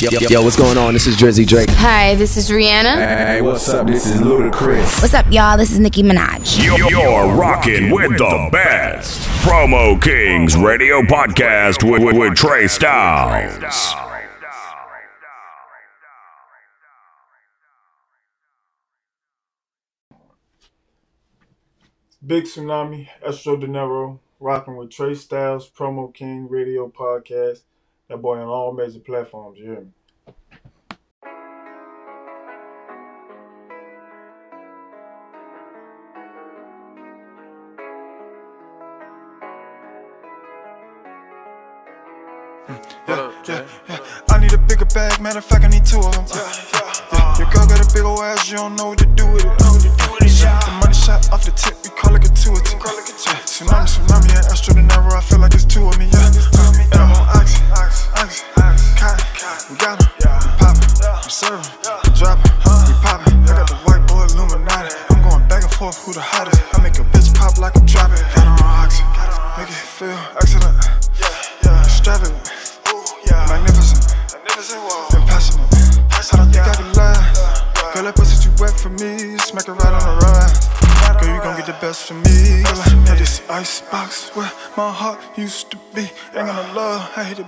Yo, yo, yo, what's going on? This is Drizzy Drake. Hi, this is Rihanna. Hey, what's up? This is Ludacris. What's up, y'all? This is Nicki Minaj. You're rocking with the best. Promo Kings Radio Podcast with, with, with Tre' Stylez. Big Tsunami, Estro Denaro, rocking with Tre' Stylez, Promo King Radio Podcast. That boy on all major platforms, you hear me? Yeah, yeah, yeah. I need a bigger bag, matter of fact, I need two of them. Uh, yeah, yeah. Your girl got a big ol' ass, you don't know what to do with it. Yeah, the money shot off the tip, we call it gratuity. Yeah, tsunami, tsunami, and Estro Denaro, I feel like it's two of me, yeah.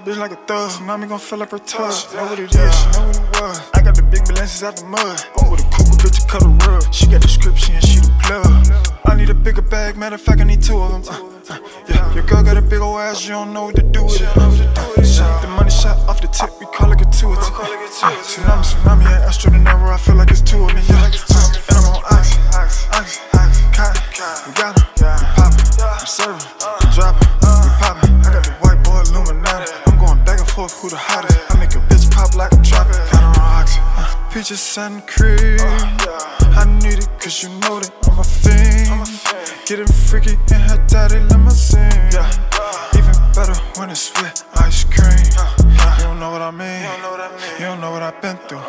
Bitch like a thug. Tsunami gon' fill up her tub. She know what it is. She know what it was. I got the big balances out the mud. I'm with a cougar bitch, a color rug. She got description, and she the plug. I need a bigger bag. Matter of fact, I need two of them. Uh, uh, yeah, your girl got a big ol' ass. You don't know what to do with it. Uh, shot, the money shot off the tip. We call it gratuity. Uh, tsunami, tsunami, and Estro Denaro. I feel like it's two of me. Yeah, uh, and cream. I need it cause you know that I'm a fiend. Getting freaky in her daddy limousine. Even better when it's with ice cream. You don't know what I mean. You don't know what I've been through.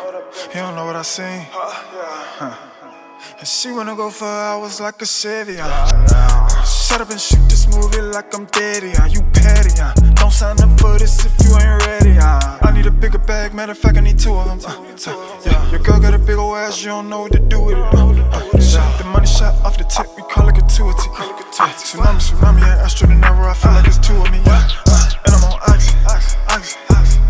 You don't know what I've seen. And she wanna go for hours like a Savior. Shut up and shoot this movie like I'm yeah. You petty. Don't sign up for this if matter of fact, I need two of them. Uh, uh, yeah. Your girl got a big ol' ass, you don't know what to do with it. Uh, uh, shot, the money shot off the tip, we call it gratuity. Uh, uh, tsunami, tsunami, and Estro Denaro, I feel like it's two of me, yeah. Uh, and I'm on oxy, oxy,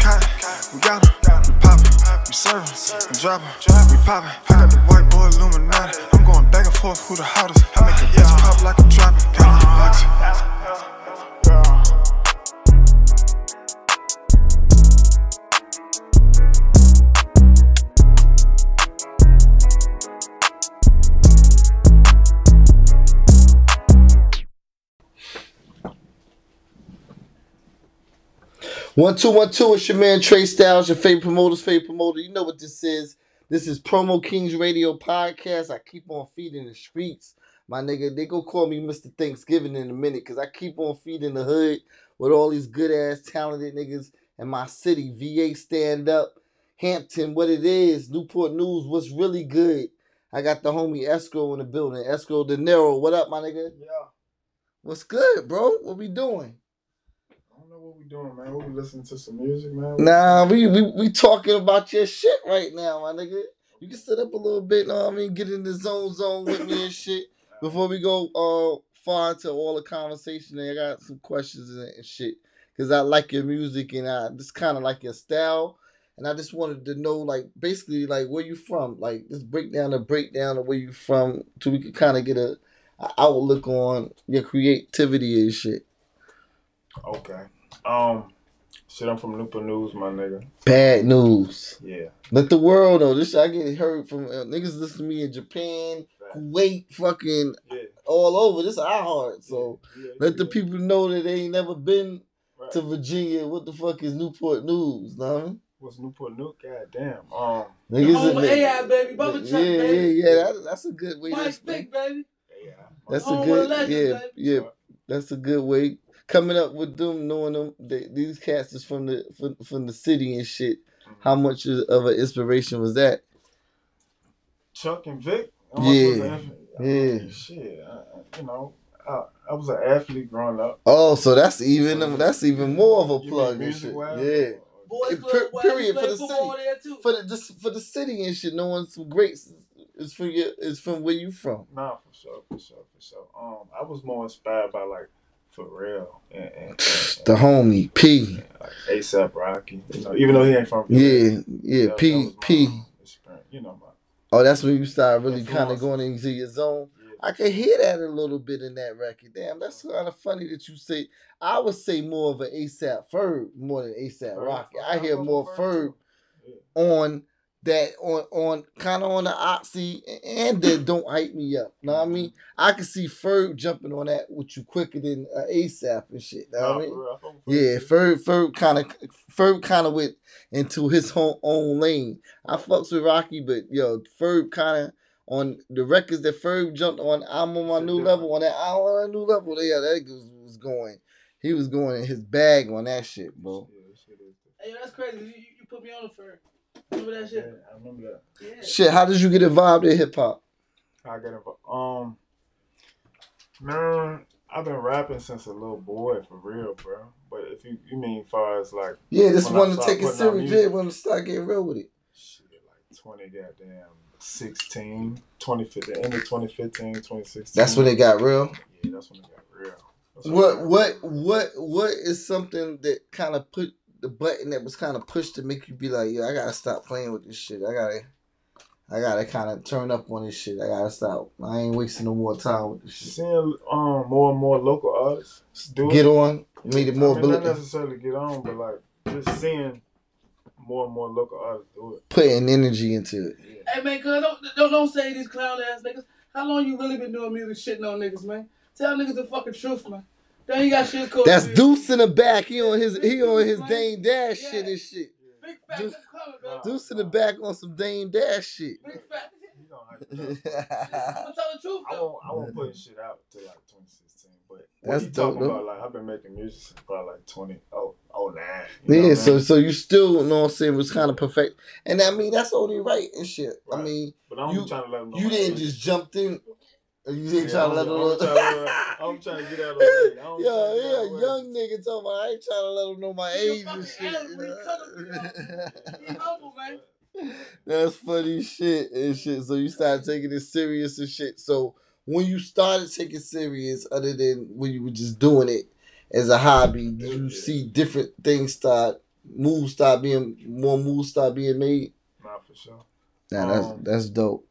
cotton. We got 'em, we poppin', we serving, we dropping, we poppin'. I got the white boy Illuminati. I'm going back and forth, who the hottest? I make a bitch pop like I'm One two one two. It's your man Tre' Stylez, your favorite promoter's favorite promoter. You know what this is. This is Promo Kings Radio Podcast. I keep on feeding the streets, my nigga. They gonna call me Mr. Thanksgiving in a minute because I keep on feeding the hood with all these good ass talented niggas in my city. VA stand up, Hampton, what it is, Newport News, what's really good. I got the homie Escrow in the building. Escrow De Niro, what up, my nigga? Yeah. What's good, bro? What we doing? I don't know what we doing, man. We listening to some music, man. Nah, we, we we talking about your shit right now, my nigga. You can sit up a little bit, know what I mean? Get in the zone zone with me and shit. Before we go uh far into all the conversation, I got some questions and, and shit. Cause I like your music and I just kind of like your style. And I just wanted to know, like, basically, like, where you from? Like, just break down the breakdown of where you from, so we could kind of get a, a outlook on your creativity and shit. Okay. Um, shit, I'm from Newport News, my nigga. Bad news. Yeah. Let the world know. This I get heard from uh, niggas listen to me in Japan, Kuwait, fucking Yeah. all over. This I heart. So yeah, let the people know that they ain't never been Right. to Virginia. What the fuck is Newport News? Know? What's Newport News? God damn. Um, Niggas Home of AI, baby. Bubba yeah, Chuck, yeah, baby. yeah. That, that's a good way. to Mike explain. Stick, baby. yeah. That's a Home of good. legends, yeah, baby. yeah. That's a good way. Coming up with them, knowing them, they, these cats is from the from, from the city and shit. How much of an inspiration was that? Chuck and Vick. I Yeah. was an- Yeah. Shit, I, I- you know, I, I was an athlete growing up. Oh, so that's even that's even more of a plug and shit. music-wise Yeah. Boys per- period, for the city. there too. for the just for the city and shit, knowing some greats is from your is from where you from. Nah, for sure, for sure, for sure. Um, I was more inspired by like Pharrell and, and, and, The homie P. like ASAP Rocky. You know, even though he ain't from Yeah, yeah, that- P that P. You know, my Oh, that's when you start really kind of going into your zone. yeah. I can hear that a little bit in that record. Damn, that's kind of funny that you say. I would say more of an ASAP Ferg more than ASAP Rocky. I hear more Ferg, Ferg too. Yeah. on that on on kind of on the oxy and then don't hype me up. Know what I mean? I can see Ferg jumping on that with you quicker than uh, ASAP and shit. Know Nah, what I mean? real, I fuck with Yeah, Ferg, too. Ferg Ferg kind of Ferg kind of went into his own own lane. I fucks with Rocky, but yo, Ferg kind of on the records that Ferg jumped on. I'm on my new different. level on that. I'm on a new level. Yeah, that was, was going. He was going in his bag on that shit, bro. Yeah, that shit is different. Hey, yo, that's crazy. You, you you put me on the fur. Remember that Yeah, shit? I remember that. Yeah. Shit, how did you get involved in hip hop? I got involved. Um, man, I've been rapping since a little boy for real, bro. But if you you mean far as like Yeah, this When I one to take it putting out serious. music. Yeah, want to start getting real with it. shit, like twenty goddamn 16, 2015, end of 2015, 2016. That's when it got real. Yeah, that's when it got real. That's What what what what is something that kind of put the button that was kind of pushed to make you be like, yo, I gotta stop playing with this shit. I gotta I gotta kind of turn up on this shit. I gotta stop. I ain't wasting no more time with this shit. Seeing um more and more local artists do it. Get on, made it more I mean, not necessarily get on, but like just seeing more and more local artists do it. putting energy into it. Yeah. Hey man, cuz don't, don't don't say these clown ass niggas. How long you really been doing music shitting on niggas, man? Tell niggas the fucking truth, man. Then you got shit called. That's Deuce in the back. He on his he on his Dame Dash Yeah. shit and shit. Big fat Deuce- coming. Deuce in the back on some Dame Dash shit. Big fat. You know how you That's I'm gonna tell the truth I though. won't, I won't put shit out till like 2016. But That's what you dope, talking though. about? Like I've been making music since probably like 20, oh, oh nine. you know Yeah, what so I mean? so you still you know what I'm saying was kind of perfect, and I mean that's only right and shit. I mean but I'm you- trying to let them know. you didn't age. just jump in. You Yeah, didn't to I'm, let I'm, them trying to, I'm trying to get out of the way. I don't Yeah, trying to yeah, out of the way. young nigga talking about I ain't trying to let them know my You age and shit. you cut humble, man. That's funny shit and shit. So you started taking it serious and shit. So when you started taking serious, other than when you were just doing it as a hobby, did you see different things start moves start being more moves start being made? Nah, for sure. Nah, that's Um, that's dope.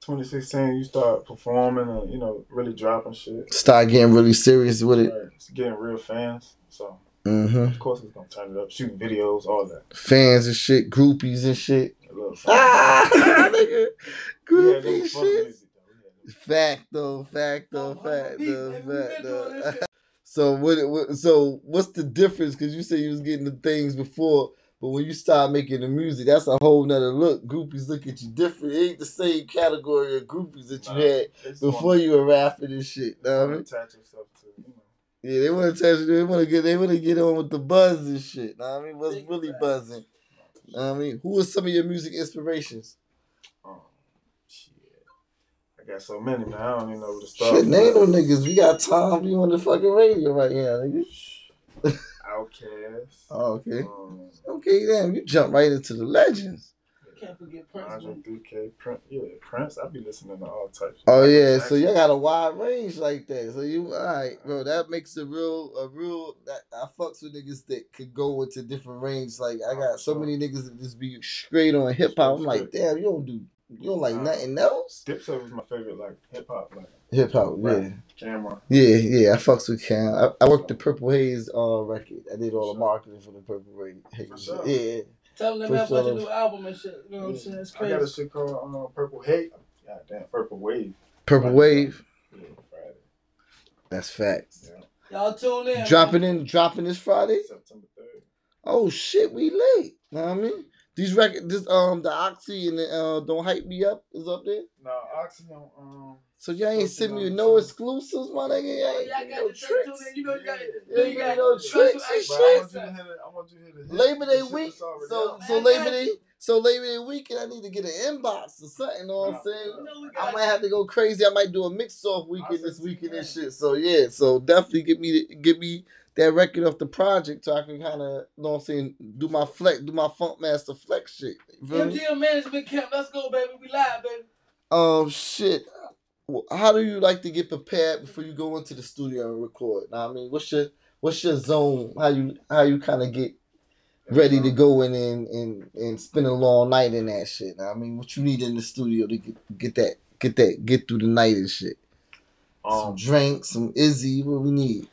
2016, you start performing and you know really dropping shit. Start getting really serious with it. Right. It's getting real fans. So hmm of course it's gonna turn it up. Shooting videos, all that. Fans and shit, groupies and shit. A little something. Ah, nigga, groupie no fun shit. music, though. We had Fact though, fact though, Hold fact though, nigga. We been fact though. So what, what? So what's the difference? Because you say you was getting the things before, but when you start making the music, that's a whole nother look. Groupies look at you different. It ain't the same category of groupies that you Nah, had before you were rapping and shit. Know what I wanna mean? attach yourself to, you know. Yeah, they want to attach. They want to get. They want to get on with the buzz and shit. Know what I mean? What's Big really facts. buzzing? Know what I mean? Who are some of your music inspirations? Um, shit. I got so many, man. I don't even know where to start. Shit, name them niggas. We got Tom. You on the fucking radio right now, nigga. Outkast. Oh, okay. Um, Okay, damn, you jump right into the legends. Can't forget Prince. Andre man. 3K, Prince. Yeah, Prince. I be listening to all types. Oh Michael yeah, so y'all got a wide range like that. So you all right, bro. That makes a real, a real. That I fucks with niggas that could go into different range. Like I got so many niggas that just be straight on hip hop. I'm like, damn, you don't do, you don't like Nah. nothing else. Dipset was my favorite, like hip hop, like Hip hop, yeah, camera. yeah, yeah. I fucks with Cam. I, I worked the Purple Haze uh record. I did all the marketing for the Purple Haze. For sure. Yeah, Tell them For about your sure. new album and shit. You know what I'm Yeah. saying? It's I got a shit called um, Purple Hate. God damn, Purple Wave. Purple Right. Wave. Yeah, Friday. That's facts. Yeah. Y'all tune in. Dropping man. in, dropping this Friday. September 3rd. Oh shit, we late. Know what I mean? These record, this um, the Oxy and the uh, Don't Hype Me Up is up there. No, Oxy on, um, So y'all ain't Posted send me no exclusives, my nigga. Y'all ain't y'all give me got no the tricks. tricks. You know you got Yeah. Yeah, you you got know, tricks and access. I want shit. you to hit it. I want you to hit it. Labor Day The week, so so Man, Labor. Day, so Labor Day weekend, I need to get an inbox or something. You Know what I'm saying? You know we I might have to go crazy. I might do a mix off weekend I'll this send weekend and that. shit. So yeah, so definitely get me get me that record off the project so I can kind of, you know what I'm saying, do my flex, do my Funkmaster Flex shit. You feel me? MGM Management Camp. Let's go, baby. We live, baby. Um, shit. How do you like to get prepared before you go into the studio and record? Now, I mean, what's your what's your zone? How you how you kind of get ready to go in and, and and spend a long night in that shit? Now, I mean, what you need in the studio to get get that get that get through the night and shit? some Um, drinks, some Izzy. What we need?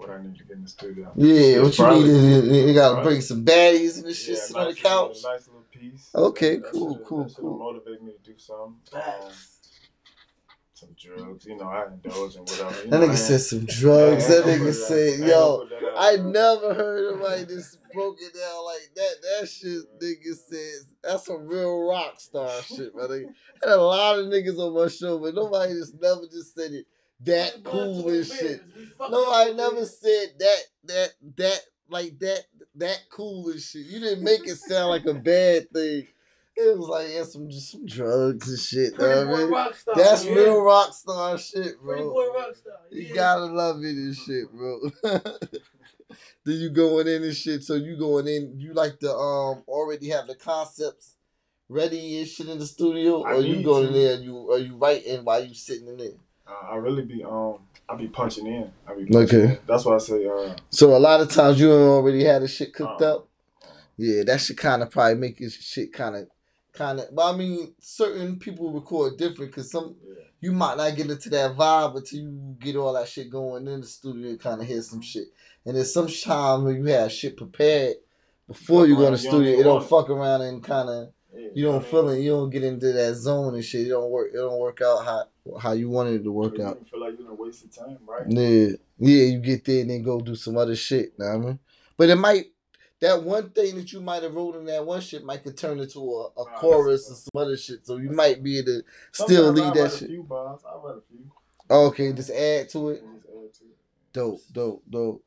What I need to get in the studio. Yeah, what you need? is- You gotta bring some baddies and this shit. Yeah, sit on the nice little- couch. Nice little piece. Okay, That- that cool, should've- cool, that cool. Motivate me to do something. Um, some drugs, you know, I indulge in whatever. You That know, nigga said some drugs. That nigga that- said, yo. gonna put that out I never heard nobody just broke it down like that. That shit, nigga says that's some real rock star shit, my nigga. Had a lot of niggas on my show, but nobody just never just said it that cool and shit. No, I never said that that that like that that cool and shit. You didn't make it sound like a bad thing. It was like yeah, some just some drugs and shit. Pretty know what I boy mean? rock star. That's yeah. real rock star shit, Pretty bro. boy rock star. You gotta love it and shit, bro. then you going in and shit. So you going in, you like to um already have the concepts ready and shit in the studio, I or you going to. in there and you are you writing while you sitting in there? I really be um, I be punching in. I be punching Okay. in. That's why I say uh, So a lot of times you already had the shit cooked Uh-uh. up. Yeah, that should kind of probably make your shit kind of, kind of. But I mean, certain people record different because some yeah. you might not get into that vibe until you get all that shit going in the studio and kind of hear some shit. And there's some time when you have shit prepared before Fuck you go in the studio. It don't fuck around and kind of. You don't feel it. You don't get into that zone and shit. It don't work. It don't work out how how you wanted it to work you out. feel like you done wasted time, right? Yeah, yeah. You get there and then go do some other shit. Know what I mean? But it might that one thing that you might have wrote in that one shit might could turn into a, a Nah, chorus or some other shit. So you might be able to still lead that shit. A few bars. I write a few. Okay, just add to it. just add to it. Dope, dope, dope.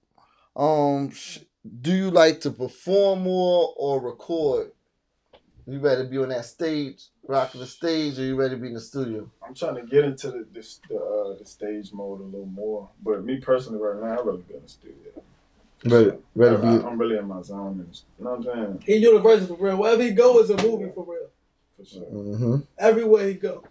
Um, sh- do you like to perform more or record? You rather be on that stage, rocking the stage, or you rather be in the studio? I'm trying to get into the the, the, uh, the stage mode a little more. But me personally, right now, I really be in the studio. Rather, rather I, be. am really in my zone. And, you know what I'm saying? He universal for real. Wherever he go is a movie for real. For sure. Mm-hmm. Everywhere he go.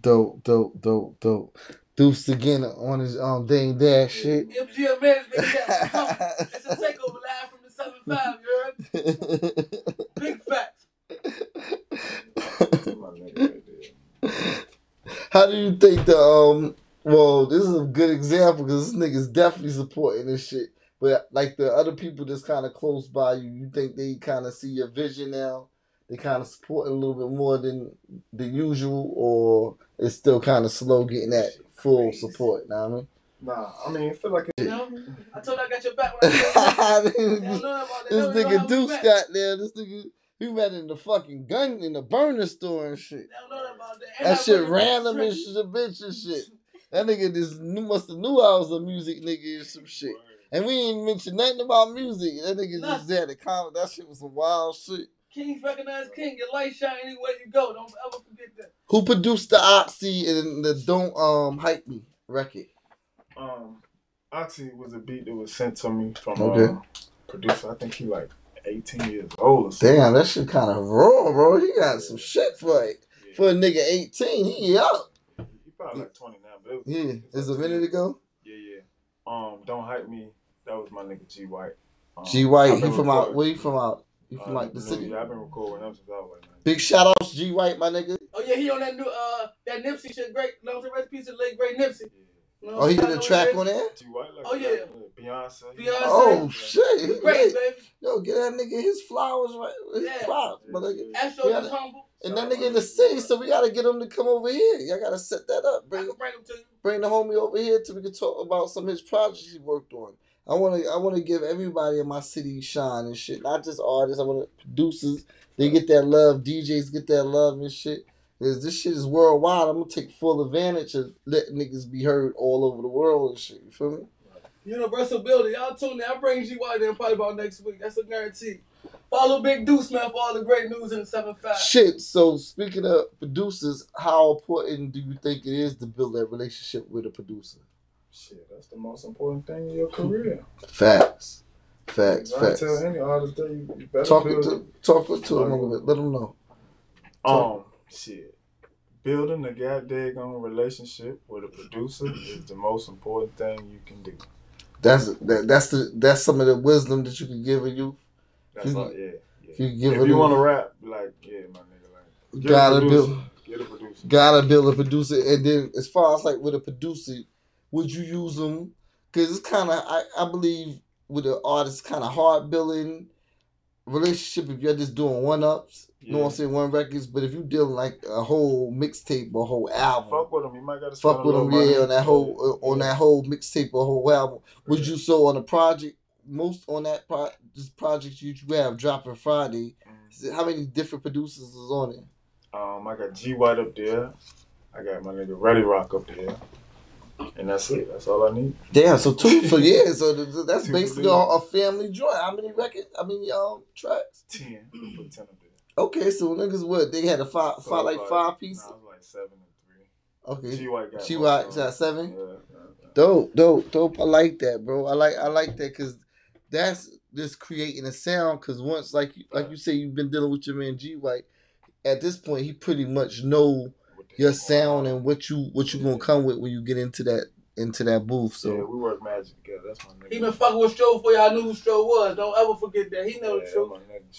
Dope, dope, dope, dope. Deuce again on his um Dame Dash shit. MGM Management Camp. It's a takeover live from the 7 5, you heard? Big facts. My nigga right there. How do you think the um? Well, this is a good example because this nigga's definitely supporting this shit. But like the other people that's kind of close by you, you think they kind of see your vision now? They kind of support it a little bit more than the usual, or it's still kind of slow getting that full support. Know what I mean? Nah, I mean, I feel like it, You know? I told you I got your back when I said They don't this know about that. They don't know nigga Deuce got there. This nigga he met in the fucking gun in the burner store and shit. Don't know about that. And That shit random and shit, bitch and shit. That nigga just knew, must have knew I was a music nigga or some shit. And we ain't mention nothing about music. That nigga just had a comment. That shit was some wild shit. Kings recognize king. Your light shine anywhere you go. Don't ever forget that. Who produced the Oxy and the Don't Um Hype Me record? um, Oxy was a beat that was sent to me from Okay. uh, producer. I think he like 18 years old or something. Damn, that shit kind of raw, bro. He got some shit for it. Yeah. For a nigga 18, he up. He probably like 20 now, but it was, Yeah, it it's was a minute ago. Yeah, yeah. Um, don't hype me. That was my nigga G White. Um, G White, I've he from out. Where you from out? He uh, from like the New- city. Yeah, I've been recording him since I was like Big shout outs, G White, my nigga. Oh yeah, he on that new uh that Nipsey shit. Great. Long term rest piece of late great Nipsey. You know Oh, he did a track on there. G White, like Oh, yeah. Beyonce. Beyonce. Oh shit! He Great, baby. Yo, get that nigga his flowers right. His Yeah. props, my nigga. Estro Yeah. is humble. And that nigga in the city, so we gotta get him to come over here. Y'all gotta set that up. I Bring can bring him to you. bring the homie over here till we can talk about some of his projects he worked on. I wanna I wanna give everybody in my city shine and shit. Not just artists, I wanna producers. They get that love, DJs get that love and shit. Cause this shit is worldwide. I'm gonna take full advantage of letting niggas be heard all over the world and shit. You feel me? Universal building. Y'all tune in. I'll bring G White in probably about next week. That's a guarantee. Follow Big Deuce, man, for all the great news in the 7 5. Shit. So speaking of producers, how important do you think it is to build that relationship with a producer? Shit, that's the most important thing in your career. Facts. Facts. I Facts. tell any artist that you, you better Talk build to talk to them a little bit. Let them know. Um, shit. Building a goddamn relationship with a producer is the most important thing you can do. That's that, that's the that's some of the wisdom that you can give a youth. That's You- all, yeah. yeah. If you give if you want to rap, like, yeah, my nigga, like, get Gotta a producer. build- Get a producer. gotta build a producer and then as far as like with a producer would you use them because it's kind of I, I believe with an artist kind of hard building relationship if you're just doing one ups you know what i'm saying one records but if you dealing like a whole mixtape or whole album Fuck with him. You might gotta fuck with them yeah on that whole uh, on that whole mixtape or whole album would Yeah. you so on a project most on that pro this project you you have dropping friday Mm. how many different producers is on it Um, I got G White up there. I got my nigga Ready Rock up there. And that's it. That's all I need. Damn, so two, so yeah, so th- th- that's basically a, a family joint. How many records? I mean, um, tracks. Ten. Put ten up there. Okay, so niggas what? They had a five, So five it's like five pieces. Nah, it was like seven and three. Okay, G White got G more White got seven? Yeah, yeah, yeah. dope, dope, dope. I like that, bro. I like, I like that because that's just creating a sound. Because once, like, you- like you say, you've been dealing with your man G White. At this point, he pretty much know your sound and what you what you gonna come with when you get into that into that booth. So yeah, So we work magic together. That's my nigga. He been fucking with Stro before y'all knew who Stro was. Don't ever forget that. He know yeah, the that's truth.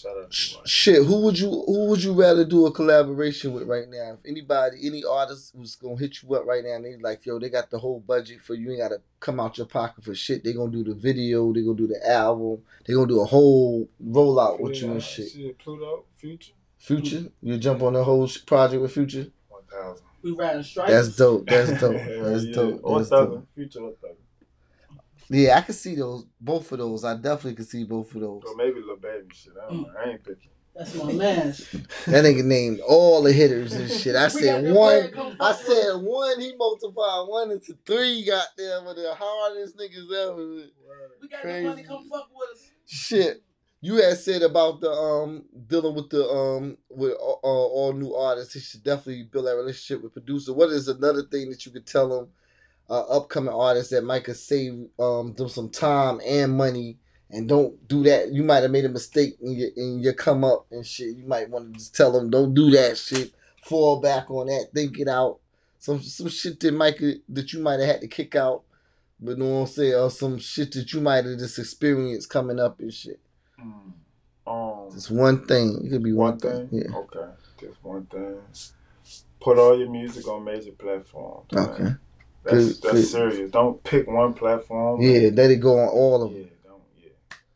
My nigga. Shout out to Sh- G White. Shit, who would you who would you rather do a collaboration with right now? If anybody, any artist who's gonna hit you up right now, and they like, yo, they got the whole budget for you. You ain't gotta come out your pocket for shit. They gonna do the video, they gonna do the album, they gonna do a whole rollout with you and shit. Shit, Pluto, Future, Future, you jump on the whole project with Future. one thousand. We riding stripes. That's dope. That's dope. That's yeah. dope. Or That's dope. Thugger, Future or Thugger. Yeah, I can see those. Both of those. I definitely can see both of those. Or maybe Lil Baby shit. I don't know. I ain't picking. That's my man. That nigga named all the hitters and shit. I said one. I said one. He multiplied one into three. Goddamn, with the hardest niggas ever. We got Crazy. the money. Come fuck with us. Shit. You had said about the um dealing with the um with all, all, all new artists. He should definitely build that relationship with producer. What is another thing that you could tell them, uh, upcoming artists that might could save um them some time and money and don't do that. You might have made a mistake in your in your come up and shit. You might want to just tell them don't do that shit. Fall back on that. Think it out. Some some shit that might that you might have had to kick out. But know what I'm saying, or some shit that you might have just experienced coming up and shit. Mm. Um, It's one thing. It could be one, one thing. thing. Yeah. Okay, just one thing. Put all your music on major platforms. man. That's that's serious. Don't pick one platform. Yeah, let it go on all of them. Yeah, don't. Yeah,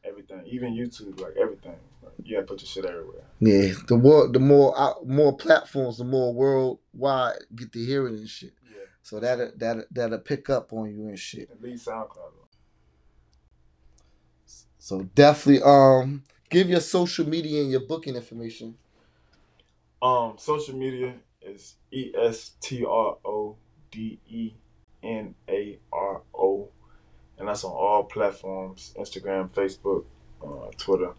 everything. Even YouTube, like everything. Like, you gotta put your shit everywhere. Yeah, the more the more out, more platforms, the more worldwide get to hearing and shit. Yeah, So that that that'll pick up on you and shit. at least SoundCloud. So definitely um give your social media and your booking information. Um, social media is E S T R O D E N A R O, and that's on all platforms: Instagram, Facebook, uh, Twitter.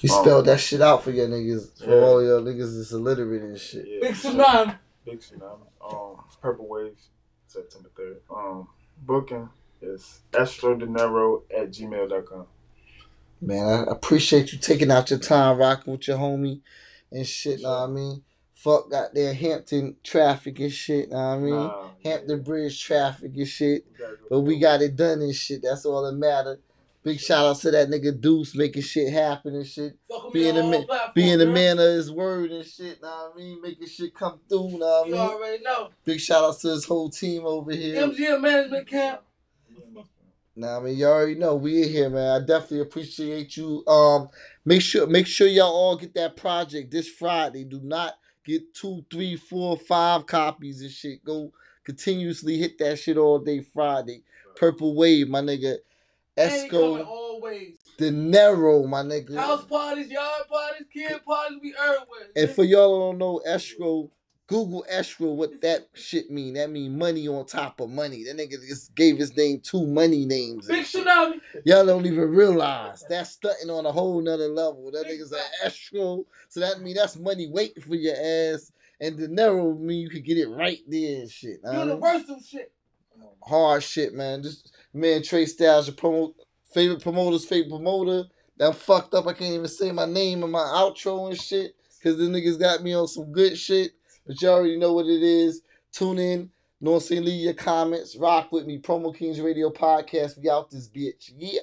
You Um, spelled that shit out for your niggas, for Yeah. all your niggas that's illiterate and shit. Yeah, Big tsunami. Big tsunami. Um, Purple Waves, September third. Um, booking is astrodinero at gmail.com. Man, I appreciate you taking out your time rocking with your homie and shit, know what I mean? Fuck goddamn Hampton traffic and shit, know what I mean? Nah, Hampton Bridge traffic and shit. we gotta go But we got it done and shit. That's all that matter. Big shout out to that nigga Deuce making shit happen and shit. Fuck Being a on ma- Being a man of his word and shit, know what I mean? Making shit come through, know what I You already know. Big shout out to his whole team over here. MGM Management Camp. Nah, I mean, you already know we in here, man. I definitely appreciate you. Um, make sure make sure y'all all get that project this Friday. Do not get two, three, four, five copies and shit. Go continuously hit that shit all day Friday. Purple Wave, my nigga. Ain't coming Esco always. De Niro, my nigga. House parties, yard parties, kid parties, we everywhere. And for y'all who don't know escrow, Google escrow what that shit mean. That mean money on top of money. That nigga just gave his name two money names. Big shit. tsunami. Y'all don't even realize that's stunting on a whole nother level. That nigga's an escrow. So that mean that's money waiting for your ass. And De Niro mean you could get it right there and shit. know what I mean? Universal shit. hard shit, man. Just man, Tre' Stylez, your promo, favorite promoter's favorite promoter. That fucked up. I can't even say my name in my outro and shit because the niggas got me on some good shit. But you already know what it is. Tune in. Know what? Leave your comments. Rock with me. Promo Kings Radio Podcast. We out this bitch. Yeah.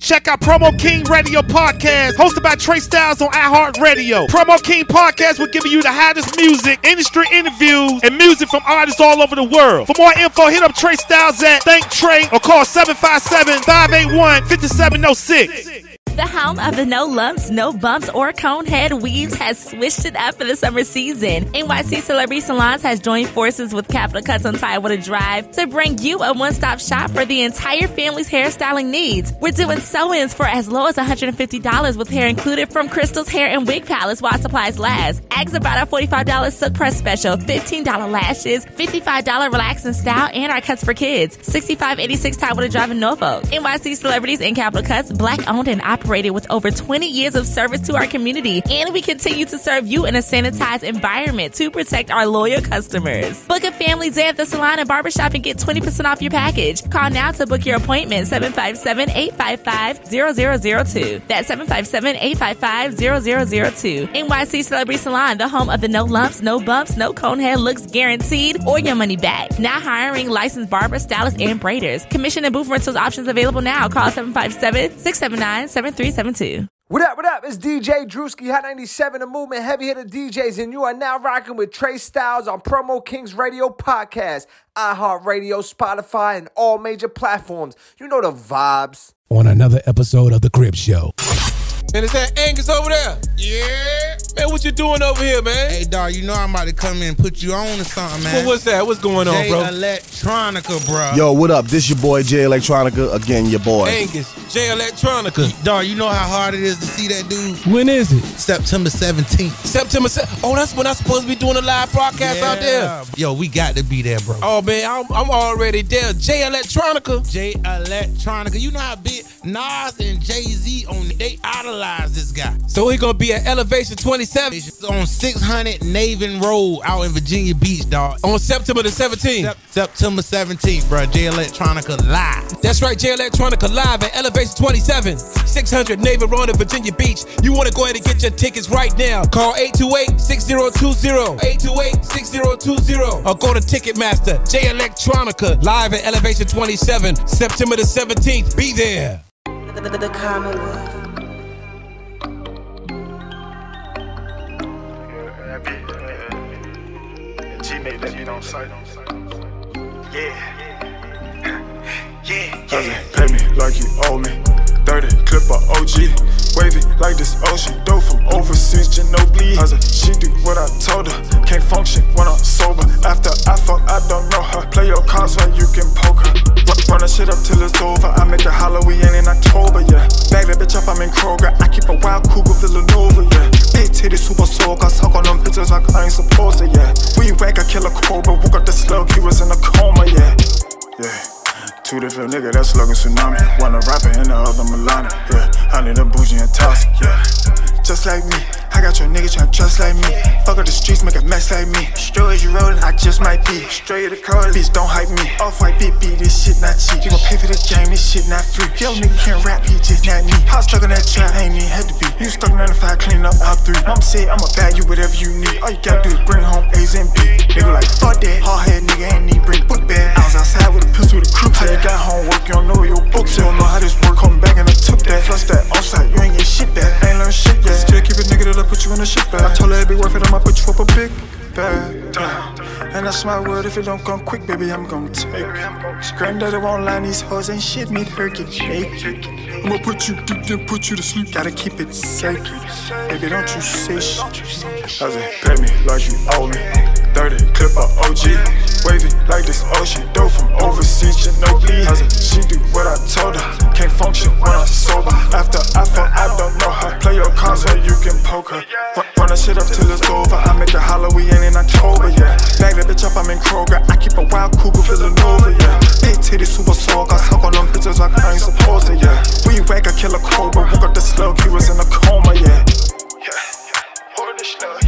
Check out Promo King Radio Podcast, hosted by Tre' Stylez on iHeartRadio. Promo King Podcast will give you the hottest music, industry interviews, and music from artists all over the world. For more info, hit up Tre' Stylez at ThinkTre or call 757 581 5706. The home of the no lumps, no bumps, or cone head weaves has switched it up for the summer season. NYC Celebrity Salons has joined forces with Capital Cuts on Tidewater Drive to bring you a one-stop shop for the entire family's hairstyling needs. We're doing sew-ins for as low as $150 with hair included from Crystal's Hair and Wig Palace while supplies last. Ask about our $45 silk press special, $15 lashes, $55 relax and style, and our cuts for kids. 6586 Tidewater Drive in Norfolk. NYC Celebrities and Capital Cuts, black owned and operated with over 20 years of service to our community. And we continue to serve you in a sanitized environment to protect our loyal customers. Book a family day at the salon and barbershop and get 20% off your package. Call now to book your appointment 757-855-0002. That's 757-855-0002. NYC Celebrity Salon, the home of the no lumps, no bumps, no cone head looks guaranteed or your money back. Now hiring licensed barbers, stylists, and braiders. Commission and booth rentals options available now. Call 757-679-7372. What up, what up? It's DJ Drewski, Hot 97, the movement heavy hitter DJs, and you are now rocking with Tre' Stylez on Promo Kings Radio Podcast, iHeartRadio, Spotify, and all major platforms. You know the vibes. On another episode of The Crib Show. And is that Angus over there? Yeah. Man, what you doing over here, man? Hey, dog, you know I'm about to come in and put you on to something, man. Well, what's that? What's going on, Jay bro? Electronica, bro. Yo, what up? This your boy Jay Electronica again, your boy Angus Jay Electronica. Dog, you know how hard it is to see that dude. When is it? September 17th. September. Se- oh, that's when I'm supposed to be doing a live broadcast yeah. out there. Yo, we got to be there, bro. Oh man, I'm, I'm already there. Jay Electronica. Jay Electronica. You know how big Nas and Jay Z on they idolize this guy. So he gonna be at Elevation 20. 27th on 600 Naven Road out in Virginia Beach, dog. On September the 17th. Sep- September 17th, bro. Jay Electronica Live. That's right, Jay Electronica Live at Elevation 27, 600 Naven Road in Virginia Beach. You want to go ahead and get your tickets right now. Call 828 6020. 828 6020. Or go to Ticketmaster. Jay Electronica Live at Elevation 27, September the 17th. Be there. The, the, the Commonwealth. G made that beat on site. Yeah. Yeah, yeah. Pay me like you owe me. 30 clip of OG. Wavy like this ocean. Dope from overseas, Ginobili. I she do what I told her. Can't function when I'm sober. After I fuck, I don't know her. Play your cards while you can poke her. Run, the shit up till it's over. I make a Halloween in October, yeah. Bag that bitch up, I'm in Kroger. I keep a wild cougar Villanova, yeah. Big titty, super soak. I suck on them bitches like I ain't supposed to, yeah. We whack, I kill a cobra. Woke up the slug, he was in a coma, yeah. Yeah. Two different niggas, that's slugging tsunami. One a rapper and the other Milana. Yeah, I need a bougie and toss. Yeah, just like me. I got your nigga tryna just like me. Fuck up the streets, make a mess like me. Straight as you rollin', I just might be. Straight to call, bitch, don't hype me. Off white beat, this shit not cheap. You gon' pay for the game, this shit not free. Yo, nigga can't rap, he just not me. I was stuck in that trap, ain't even had to be. You stuck in 95, clean up out three. Mom said, I'ma bag you whatever you need. All you gotta do is bring home A's and B. Nigga like, fuck that. Hard head nigga ain't need bring if it don't come quick, baby, I'm gonna take it. Granddaddy won't line these hoes, ain't shit, meet her get naked. I'ma put you deep, then put you to sleep. Gotta keep it sacred. Baby, don't you say shit. I said, pay me like you owe me. 30 clip of OG. Wavy like this ocean. Dope from overseas, Ginobili. I said, she do what I told her. Can't function when I'm sober. After I fuck, I don't know her. Play your cards so you can poke her. Run, run the shit up till it's over. I make a Halloween in October, yeah. Bag that bitch up, I'm in Kroger. I keep a wild cougar Villanova, yeah. Big titty, super soak. I suck on them bitches like I ain't supposed to, yeah. We whack, I kill a cobra. Woke up the slug, he was in a coma. Yeah, yeah. Hold